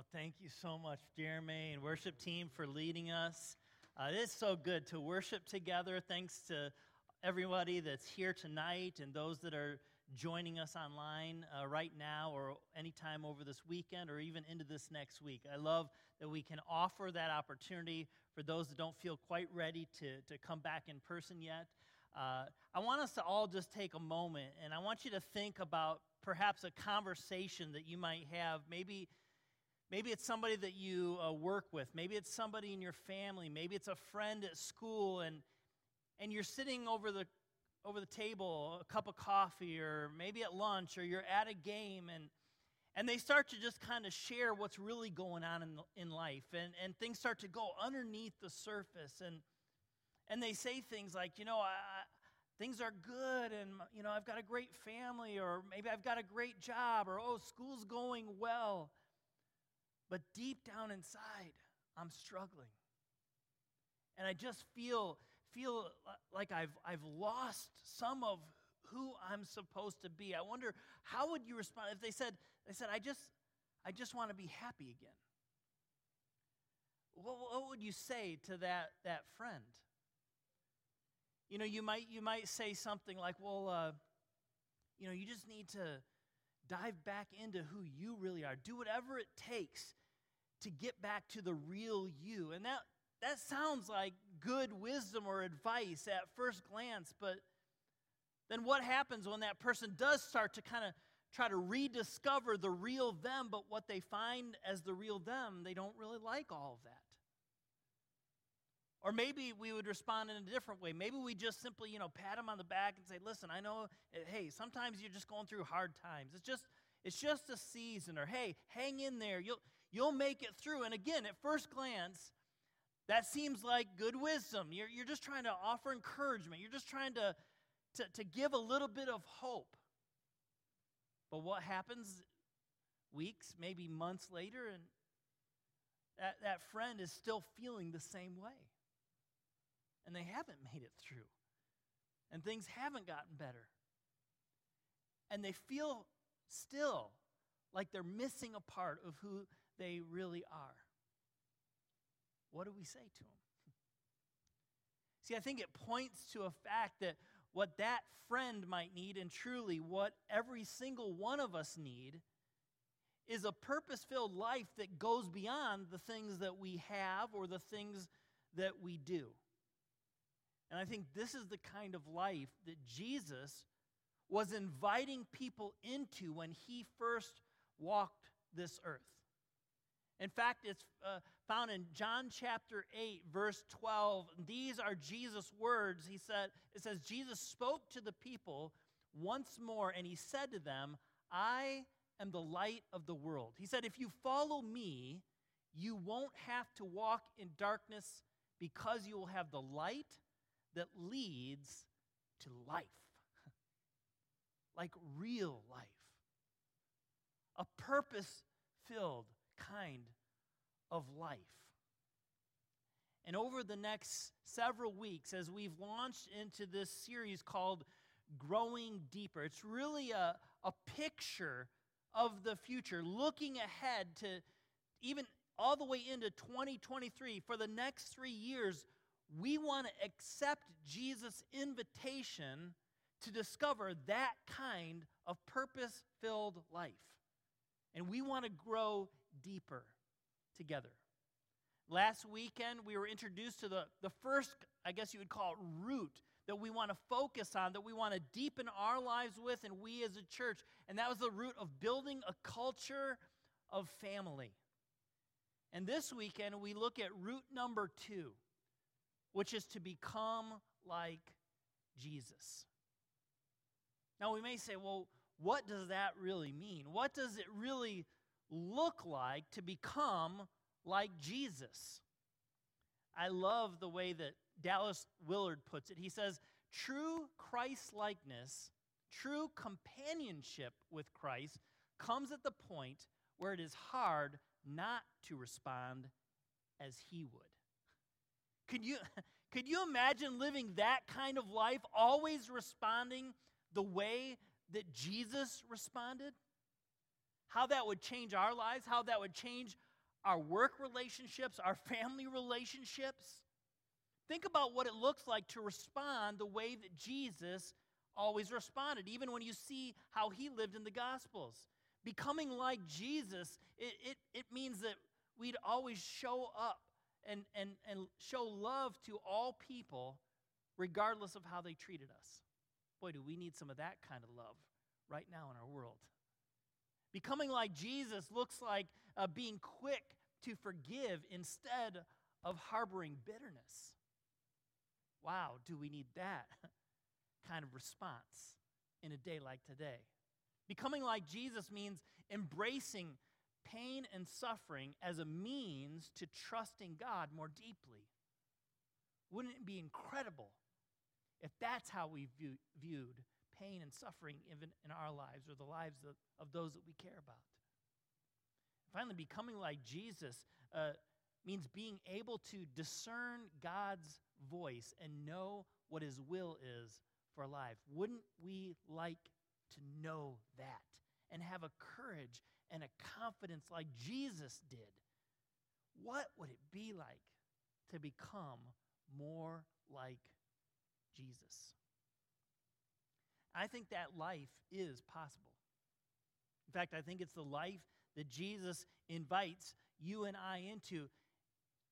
Well, thank you so much, Jeremy and worship team, for leading us. Uh, it is so good to worship together. Thanks to everybody that's here tonight and those that are joining us online uh, right now or anytime over this weekend or even into this next week. I love that we can offer that opportunity for those that don't feel quite ready to, to come back in person yet. Uh, I want us to all just take a moment and I want you to think about perhaps a conversation that you might have. Maybe, maybe it's somebody that you uh, work with, maybe it's somebody in your family, maybe it's a friend at school, and, and you're sitting over the over the table, a cup of coffee, or maybe at lunch, or you're at a game, and, and they start to just kind of share what's really going on in, in life, and, and things start to go underneath the surface, and, and they say things like, you know, I, things are good, and, you know, I've got a great family, or maybe I've got a great job, or, oh, school's going well. But deep down inside, I'm struggling. And I just feel feel like I've, I've lost some of who I'm supposed to be. I wonder how would you respond if they said, they said, I just, I just want to be happy again. What, what would you say to that, that friend? You know, you might, you might say something like, well, uh, you know, you just need to dive back into who you really are. Do whatever it takes to get back to the real you. And that, that sounds like good wisdom or advice at first glance, but then what happens when that person does start to kind of try to rediscover the real them, but what they find as the real them, they don't really like all of that? Or maybe we would respond in a different way. Maybe we just simply, you know, pat them on the back and say, "Listen, I know, eh, hey, sometimes you're just going through hard times. It's just, it's just a season." Or, "Hey, hang in there. You'll, you'll make it through." And again, at first glance, that seems like good wisdom. You're, you're just trying to offer encouragement. You're just trying to, to, to give a little bit of hope. But what happens weeks, maybe months later, and that, that friend is still feeling the same way. And they haven't made it through. And things haven't gotten better. And they feel still like they're missing a part of who they really are what do we say to them? See, I think it points to a fact that what that friend might need, and truly what every single one of us need, is a purpose filled life that goes beyond the things that we have or the things that we do. And I think this is the kind of life that Jesus was inviting people into when he first walked this earth. In fact, it's uh, found in John chapter 8, verse 12. These are Jesus' words. He said, it says, Jesus spoke to the people once more, and he said to them, I am the light of the world. He said, If you follow me, you won't have to walk in darkness because you will have the light that leads to life. like real life. A purpose filled kind of life. And over the next several weeks, as we've launched into this series called Growing Deeper, it's really a, a picture of the future, looking ahead to even all the way into 2023. For the next three years, we want to accept Jesus' invitation to discover that kind of purpose filled life. And we want to grow deeper together. Last weekend, we were introduced to the, the first, I guess you would call it, root that we want to focus on, that we want to deepen our lives with, and we as a church. And that was the root of building a culture of family. And this weekend, we look at root number two, which is to become like Jesus. Now, we may say, well, what does that really mean? What does it really look like to become like Jesus? I love the way that Dallas Willard puts it. He says, True Christ likeness, true companionship with Christ comes at the point where it is hard not to respond as he would. Could you, could you imagine living that kind of life, always responding the way that Jesus responded? How that would change our lives, how that would change our work relationships, our family relationships. Think about what it looks like to respond the way that Jesus always responded, even when you see how he lived in the Gospels. Becoming like Jesus, it, it, it means that we'd always show up and, and, and show love to all people, regardless of how they treated us. Boy, do we need some of that kind of love right now in our world. Becoming like Jesus looks like uh, being quick to forgive instead of harboring bitterness. Wow, do we need that kind of response in a day like today? Becoming like Jesus means embracing pain and suffering as a means to trusting God more deeply. Wouldn't it be incredible if that's how we view, viewed pain and suffering even in our lives or the lives of, of those that we care about? Finally, becoming like Jesus uh, means being able to discern God's voice and know what his will is for life. Wouldn't we like to know that and have a courage and a confidence like Jesus did? What would it be like to become more like Jesus? I think that life is possible. In fact, I think it's the life that Jesus invites you and I into.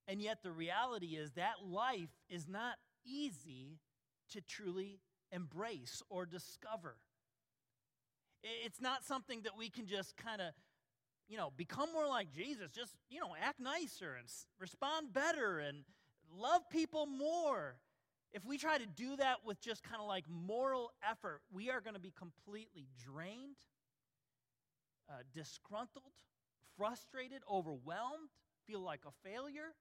And yet, the reality is that life is not easy to truly embrace or discover. It's not something that we can just kind of, you know, become more like Jesus. Just, you know, act nicer and respond better and love people more. If we try to do that with just kind of like moral effort, we are going to be completely drained uh, disgruntled, frustrated, overwhelmed, feel like a failure.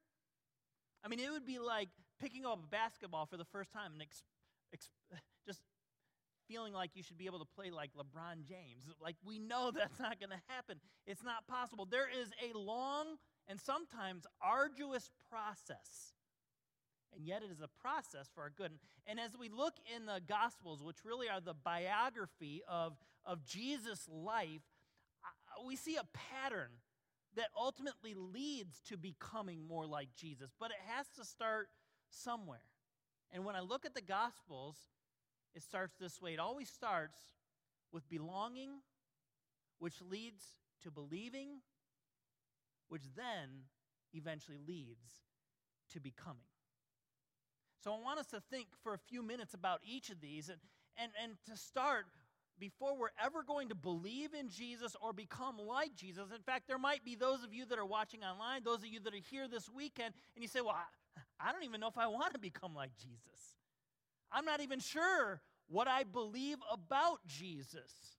I mean, it would be like picking up a basketball for the first time and ex- ex- just feeling like you should be able to play like LeBron James. Like, we know that's not going to happen. It's not possible. There is a long and sometimes arduous process. And yet, it is a process for our good. And as we look in the Gospels, which really are the biography of, of Jesus' life, we see a pattern that ultimately leads to becoming more like Jesus, but it has to start somewhere. And when I look at the Gospels, it starts this way. It always starts with belonging, which leads to believing, which then eventually leads to becoming. So I want us to think for a few minutes about each of these and, and, and to start before we're ever going to believe in Jesus or become like Jesus. In fact, there might be those of you that are watching online, those of you that are here this weekend, and you say, Well, I, I don't even know if I want to become like Jesus. I'm not even sure what I believe about Jesus.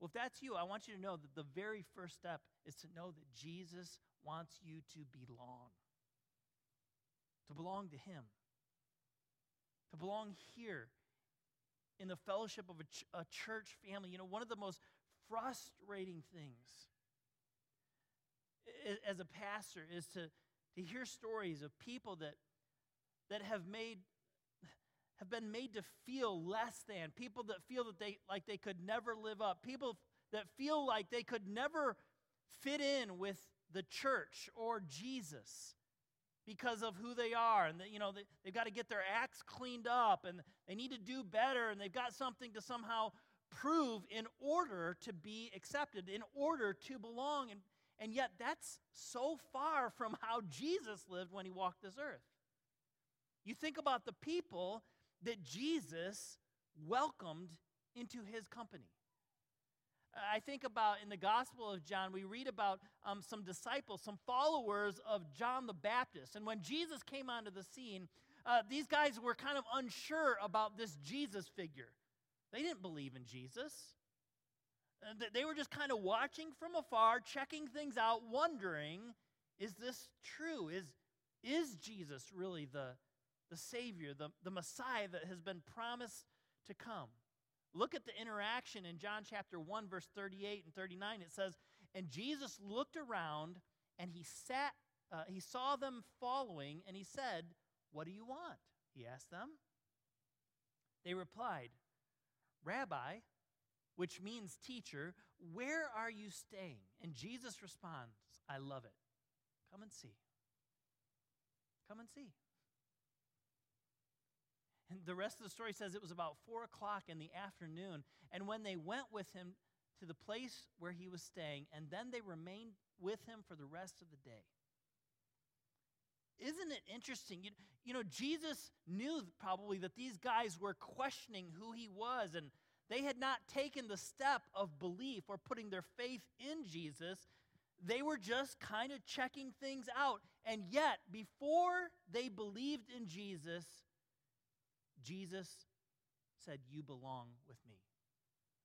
Well, if that's you, I want you to know that the very first step is to know that Jesus wants you to belong, to belong to Him, to belong here in the fellowship of a, ch- a church family. You know, one of the most frustrating things as a pastor is to, to hear stories of people that, that have made have been made to feel less than people that feel that they like they could never live up people that feel like they could never fit in with the church or jesus because of who they are. And you know they, they've got to get their acts cleaned up and they need to do better and they've got something to somehow prove in order to be accepted in order to belong. And, and yet that's so far from how jesus lived when he walked this earth. You think about the people that jesus welcomed into his company I think about in the Gospel of John, we read about um, some disciples, some followers of John the Baptist. And when Jesus came onto the scene, uh, these guys were kind of unsure about this Jesus figure. They didn't believe in Jesus. Uh, they were just kind of watching from afar, checking things out, wondering is this true? Is, is Jesus really the, the Savior, the, the Messiah that has been promised to come? Look at the interaction in John chapter 1, verse 38 and 39. It says, And Jesus looked around and he sat, uh, he saw them following, and he said, What do you want? He asked them. They replied, Rabbi, which means teacher, where are you staying? And Jesus responds, I love it. Come and see. Come and see. And the rest of the story says it was about four o'clock in the afternoon. And when they went with him to the place where he was staying, and then they remained with him for the rest of the day. Isn't it interesting? You, you know, Jesus knew probably that these guys were questioning who he was, and they had not taken the step of belief or putting their faith in Jesus. They were just kind of checking things out. And yet, before they believed in Jesus, Jesus said, You belong with me.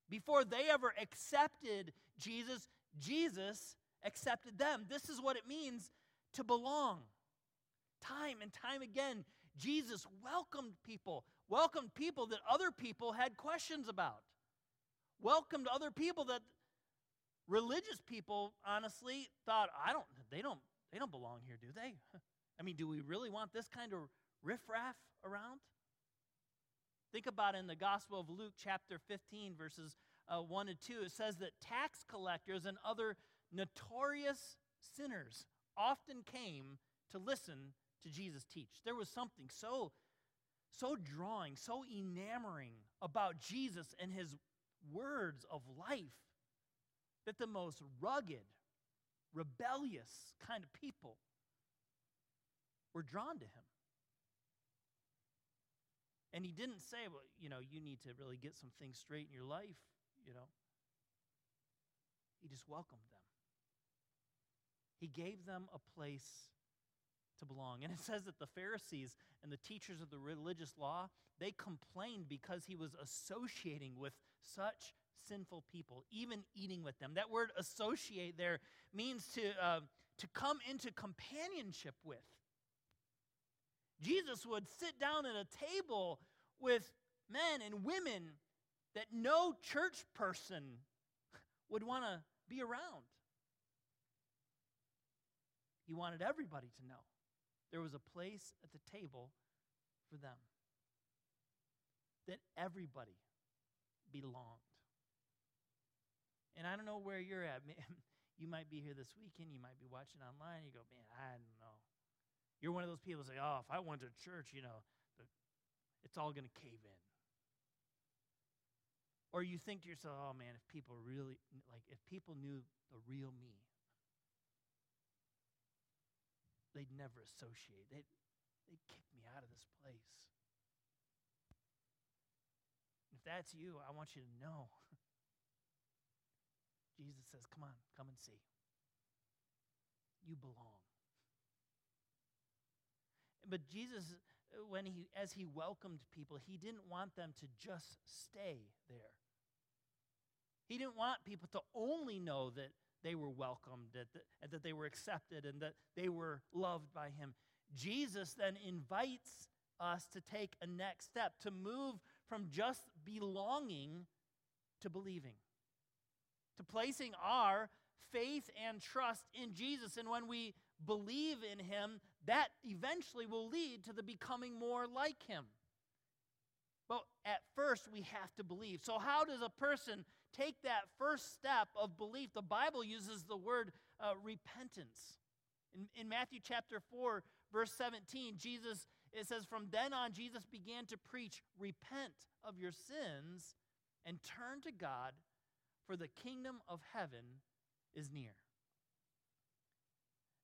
Before they ever accepted Jesus, Jesus accepted them. This is what it means to belong. Time and time again, Jesus welcomed people, welcomed people that other people had questions about, welcomed other people that religious people honestly thought, I don't, they don't, they don't belong here, do they? I mean, do we really want this kind of riffraff around? Think about in the Gospel of Luke, chapter 15, verses uh, 1 and 2, it says that tax collectors and other notorious sinners often came to listen to Jesus teach. There was something so, so drawing, so enamoring about Jesus and his words of life that the most rugged, rebellious kind of people were drawn to him. And he didn't say, well, you know, you need to really get some things straight in your life, you know. He just welcomed them. He gave them a place to belong. And it says that the Pharisees and the teachers of the religious law, they complained because he was associating with such sinful people, even eating with them. That word associate there means to, uh, to come into companionship with. Jesus would sit down at a table with men and women that no church person would want to be around. He wanted everybody to know there was a place at the table for them, that everybody belonged. And I don't know where you're at. You might be here this weekend, you might be watching online, you go, man, I don't know. You're one of those people who say, oh, if I went to church, you know, it's all going to cave in. Or you think to yourself, oh man, if people really, like, if people knew the real me, they'd never associate. They'd, they'd kick me out of this place. If that's you, I want you to know Jesus says, Come on, come and see. You belong. But Jesus, uh, when he, as he welcomed people, he didn't want them to just stay there. He didn't want people to only know that they were welcomed, that, that, that they were accepted, and that they were loved by him. Jesus then invites us to take a next step, to move from just belonging to believing to placing our faith and trust in Jesus. And when we believe in Him, that eventually will lead to the becoming more like Him. But at first, we have to believe. So, how does a person take that first step of belief? The Bible uses the word uh, repentance. In, in Matthew chapter 4, verse 17, Jesus, it says, From then on, Jesus began to preach, Repent of your sins and turn to God for the kingdom of heaven is near.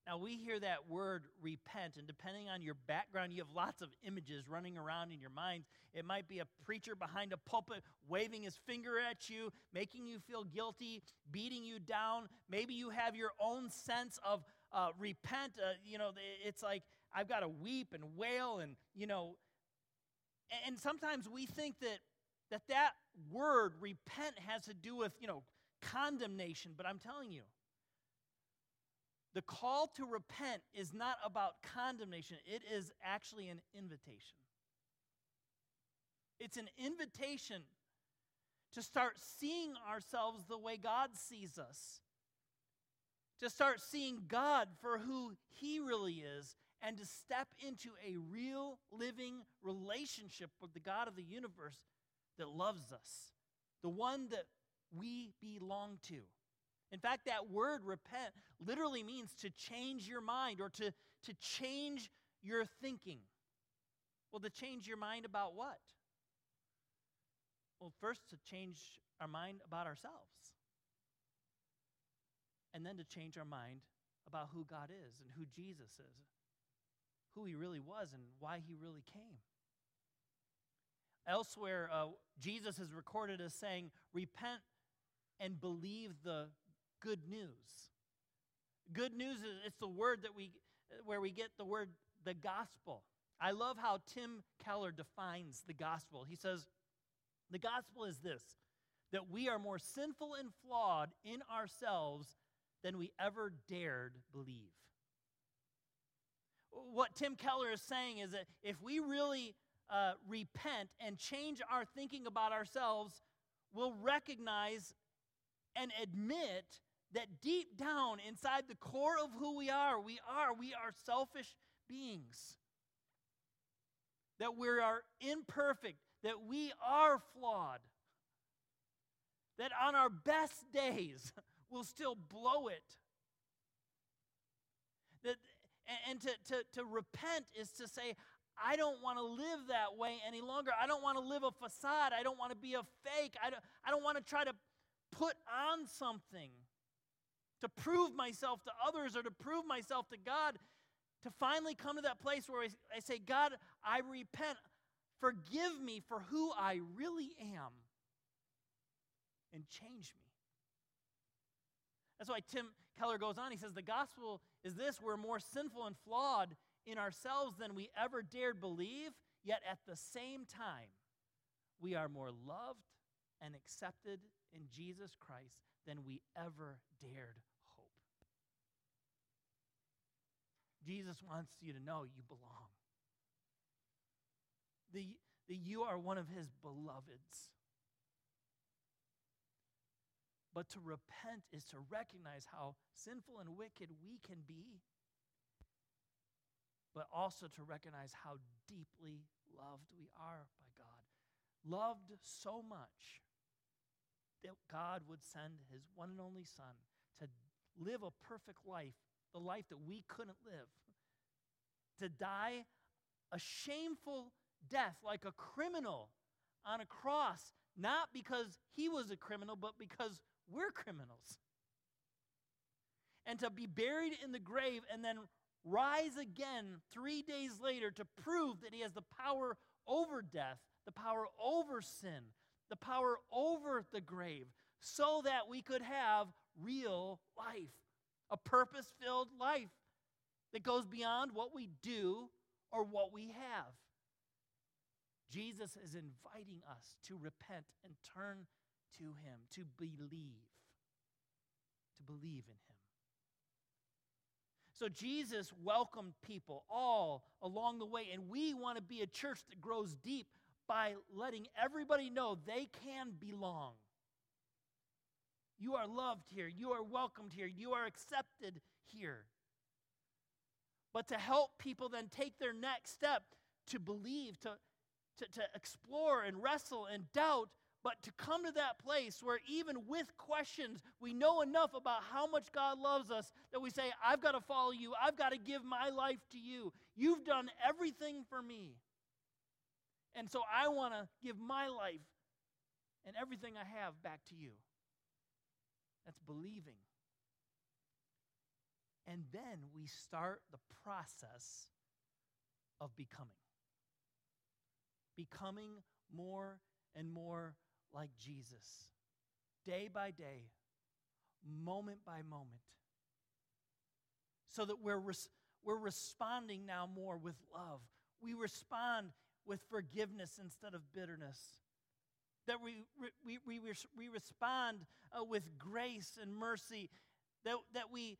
Now, we hear that word repent, and depending on your background, you have lots of images running around in your mind. It might be a preacher behind a pulpit waving his finger at you, making you feel guilty, beating you down. Maybe you have your own sense of uh, repent. Uh, you know, it's like, I've got to weep and wail, and, you know, and sometimes we think that that that word repent has to do with, you know, condemnation, but I'm telling you, the call to repent is not about condemnation, it is actually an invitation. It's an invitation to start seeing ourselves the way God sees us, to start seeing God for who He really is, and to step into a real living relationship with the God of the universe that loves us, the one that we belong to. In fact, that word repent literally means to change your mind or to, to change your thinking. Well, to change your mind about what? Well, first, to change our mind about ourselves. And then to change our mind about who God is and who Jesus is, who he really was, and why he really came. Elsewhere, uh, Jesus is recorded as saying, Repent and believe the good news. Good news is it's the word that we where we get the word the gospel. I love how Tim Keller defines the gospel. He says, The gospel is this that we are more sinful and flawed in ourselves than we ever dared believe. What Tim Keller is saying is that if we really uh, repent and change our thinking about ourselves, we'll recognize and admit that deep down inside the core of who we are, we are, we are selfish beings. That we are imperfect, that we are flawed. That on our best days, we'll still blow it. That, and to, to, to repent is to say, I don't want to live that way any longer. I don't want to live a facade. I don't want to be a fake. I don't, I don't want to try to put on something to prove myself to others or to prove myself to God, to finally come to that place where I, say, God, I repent. Forgive me for who I really am and change me. That's why Tim Keller goes on. He says, The gospel is this we're more sinful and flawed in ourselves than we ever dared believe, yet at the same time, we are more loved and accepted in Jesus Christ than we ever dared hope. Jesus wants you to know you belong. The, the, you are one of his beloveds. But to repent is to recognize how sinful and wicked we can be, but also to recognize how deeply loved we are by God. Loved so much that God would send his one and only Son to live a perfect life, the life that we couldn't live, to die a shameful death like a criminal on a cross, not because he was a criminal, but because we're criminals. And to be buried in the grave and then rise again three days later to prove that he has the power over death, the power over sin, the power over the grave so that we could have real life, a purpose filled life that goes beyond what we do or what we have. Jesus is inviting us to repent and turn to Him, to believe, to believe in Him. So Jesus welcomed people all along the way, and we want to be a church that grows deep by letting everybody know they can belong. You are loved here. You are welcomed here. You are accepted here. But to help people then take their next step to believe, to, to, to explore and wrestle and doubt, but to come to that place where even with questions, we know enough about how much God loves us that we say, I've got to follow you. I've got to give my life to you. You've done everything for me. And so I want to give my life and everything I have back to you. That's believing. And then we start the process of becoming. Becoming more and more like Jesus, day by day, moment by moment. So that we're, res- we're responding now more with love. We respond with forgiveness instead of bitterness. That we, we, we, we respond uh, with grace and mercy. That, that we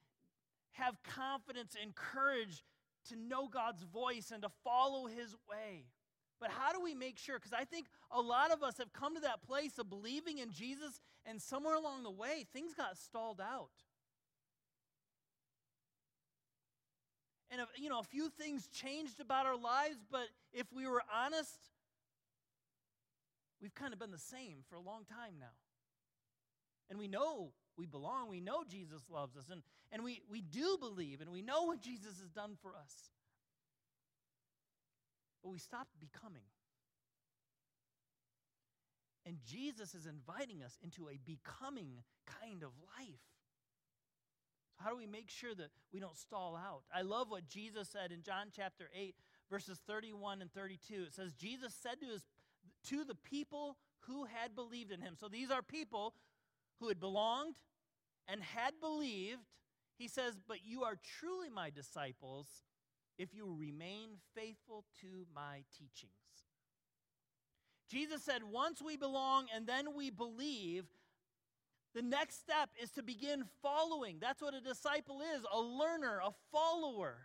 have confidence and courage to know God's voice and to follow His way. But how do we make sure? Because I think a lot of us have come to that place of believing in Jesus, and somewhere along the way, things got stalled out. And, you know, a few things changed about our lives, but if we were honest, we've kind of been the same for a long time now. And we know we belong. We know Jesus loves us. And, and we, we do believe and we know what Jesus has done for us. But we stopped becoming. And Jesus is inviting us into a becoming kind of life. So, how do we make sure that we don't stall out? I love what Jesus said in John chapter 8, verses 31 and 32. It says, Jesus said to, his, to the people who had believed in him. So, these are people who had belonged and had believed. He says, But you are truly my disciples if you remain faithful to my teachings. Jesus said, once we belong and then we believe, the next step is to begin following. That's what a disciple is a learner, a follower.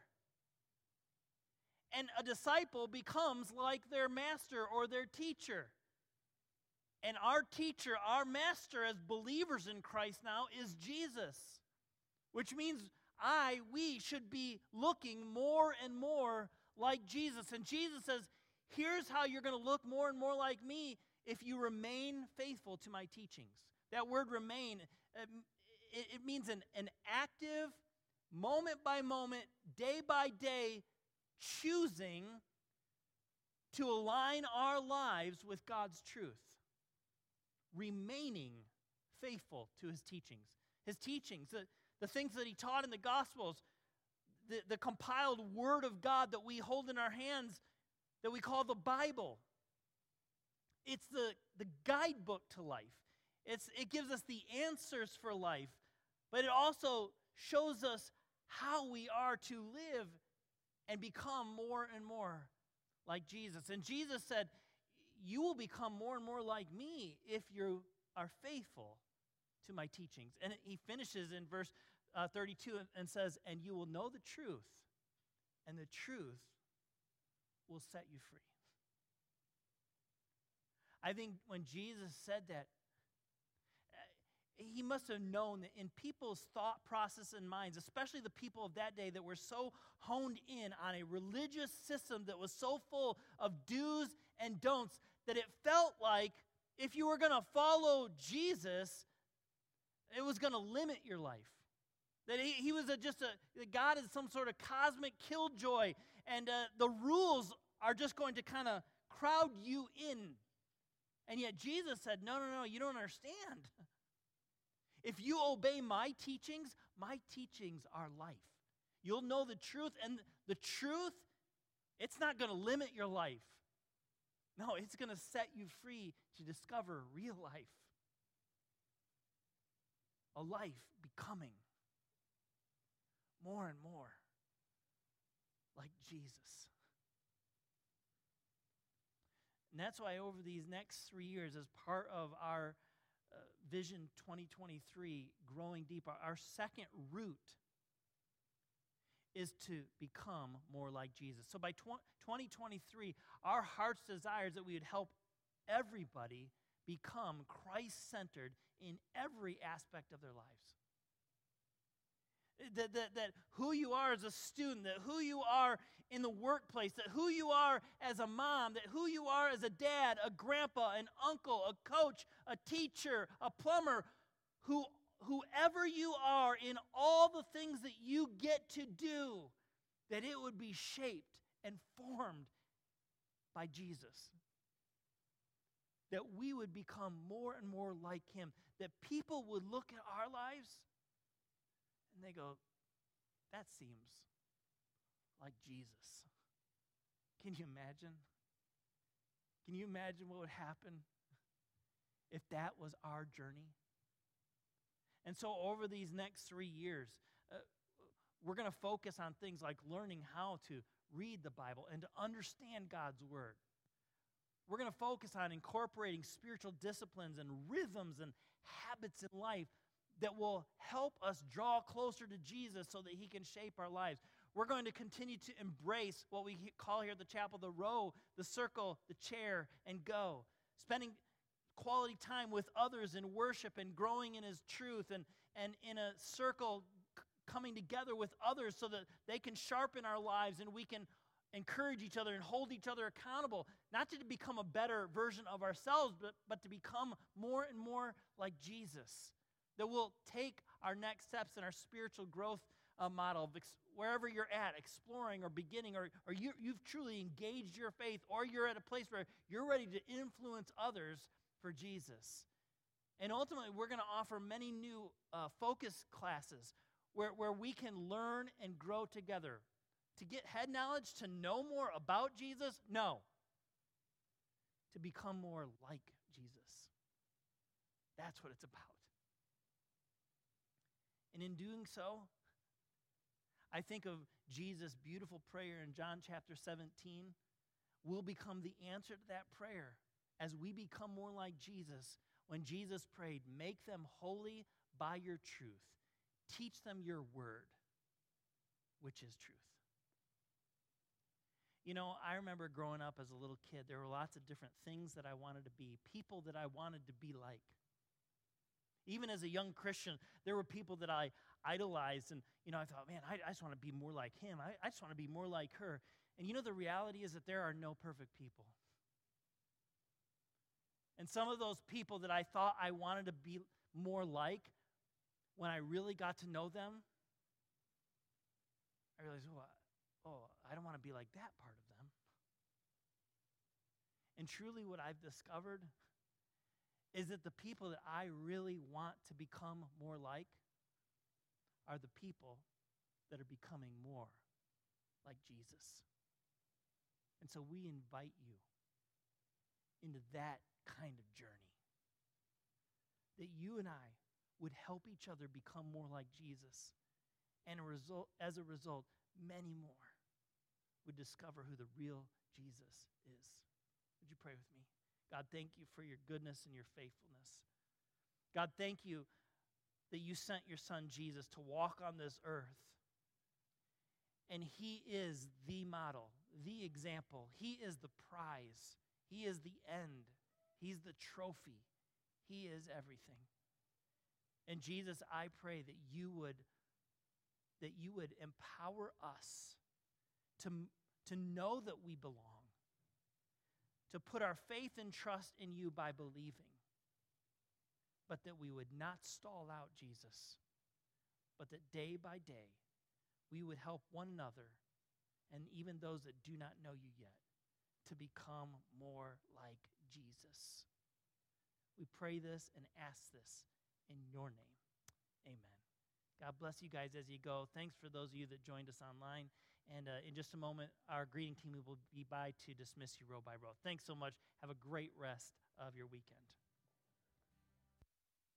And a disciple becomes like their master or their teacher. And our teacher, our master as believers in Christ now is Jesus, which means I, we should be looking more and more like Jesus. And Jesus says, Here's how you're going to look more and more like me if you remain faithful to my teachings. That word remain, um, it means an, an active, moment by moment, day by day, choosing to align our lives with God's truth. Remaining faithful to his teachings. His teachings, the, the things that he taught in the Gospels, the, the compiled Word of God that we hold in our hands that we call the Bible. It's the, the guidebook to life. It's, it gives us the answers for life, but it also shows us how we are to live and become more and more like Jesus. And Jesus said, You will become more and more like me if you are faithful to my teachings. And he finishes in verse uh, 32 and says, And you will know the truth, and the truth will set you free. I think when Jesus said that, he must have known that in people's thought process and minds, especially the people of that day that were so honed in on a religious system that was so full of do's and don'ts, that it felt like if you were going to follow Jesus, it was going to limit your life. That he, he was a, just a, God is some sort of cosmic killjoy and uh, the rules are just going to kind of crowd you in. And yet Jesus said, No, no, no, you don't understand. If you obey my teachings, my teachings are life. You'll know the truth, and the truth, it's not going to limit your life. No, it's going to set you free to discover real life. A life becoming more and more like Jesus. And that's why over these next three years, as part of our uh, Vision 2023, Growing Deeper, our second root is to become more like Jesus. So by tw- 2023, our heart's desire is that we would help everybody become Christ centered in every aspect of their lives. That, that, that who you are as a student, that who you are in the workplace, that who you are as a mom, that who you are as a dad, a grandpa, an uncle, a coach, a teacher, a plumber, who, whoever you are in all the things that you get to do, that it would be shaped and formed by Jesus. That we would become more and more like him. That people would look at our lives and they go, that seems like Jesus. Can you imagine? Can you imagine what would happen if that was our journey? And so, over these next three years, uh, we're going to focus on things like learning how to read the Bible and to understand God's Word. We're going to focus on incorporating spiritual disciplines and rhythms and habits in life that will help us draw closer to Jesus so that He can shape our lives. We're going to continue to embrace what we call here at the chapel the row, the circle, the chair, and go. Spending quality time with others in worship and growing in His truth and, and in a circle coming together with others so that they can sharpen our lives and we can encourage each other and hold each other accountable, not to become a better version of ourselves, but, but to become more and more like Jesus. That we'll take our next steps in our spiritual growth uh, model of ex- wherever you're at, exploring or beginning, or, or you, you've truly engaged your faith, or you're at a place where you're ready to influence others for Jesus. And ultimately, we're going to offer many new uh, focus classes where, where we can learn and grow together. To get head knowledge, to know more about Jesus? No. To become more like Jesus. That's what it's about. And in doing so, I think of Jesus' beautiful prayer in John chapter 17. We'll become the answer to that prayer as we become more like Jesus. When Jesus prayed, Make them holy by your truth, teach them your word, which is truth. You know, I remember growing up as a little kid, there were lots of different things that I wanted to be, people that I wanted to be like. Even as a young Christian, there were people that I idolized, and you know, I thought, man, I, I just want to be more like him. I, I just want to be more like her. And you know, the reality is that there are no perfect people. And some of those people that I thought I wanted to be more like, when I really got to know them, I realized, oh, oh I don't want to be like that part of them. And truly, what I've discovered is that the people that I really want to become more like are the people that are becoming more like Jesus. And so we invite you into that kind of journey. That you and I would help each other become more like Jesus. And a result, as a result, many more would discover who the real Jesus is. Would you pray with me? God, thank you for your goodness and your faithfulness. God, thank you that you sent your son Jesus to walk on this earth. And he is the model, the example. He is the prize. He is the end. He's the trophy. He is everything. And Jesus, I pray that you would that you would empower us to, to know that we belong to put our faith and trust in you by believing, but that we would not stall out Jesus, but that day by day we would help one another and even those that do not know you yet to become more like Jesus. We pray this and ask this in your name. Amen. God bless you guys as you go. Thanks for those of you that joined us online. And uh, in just a moment, our greeting team will be by to dismiss you row by row. Thanks so much. Have a great rest of your weekend.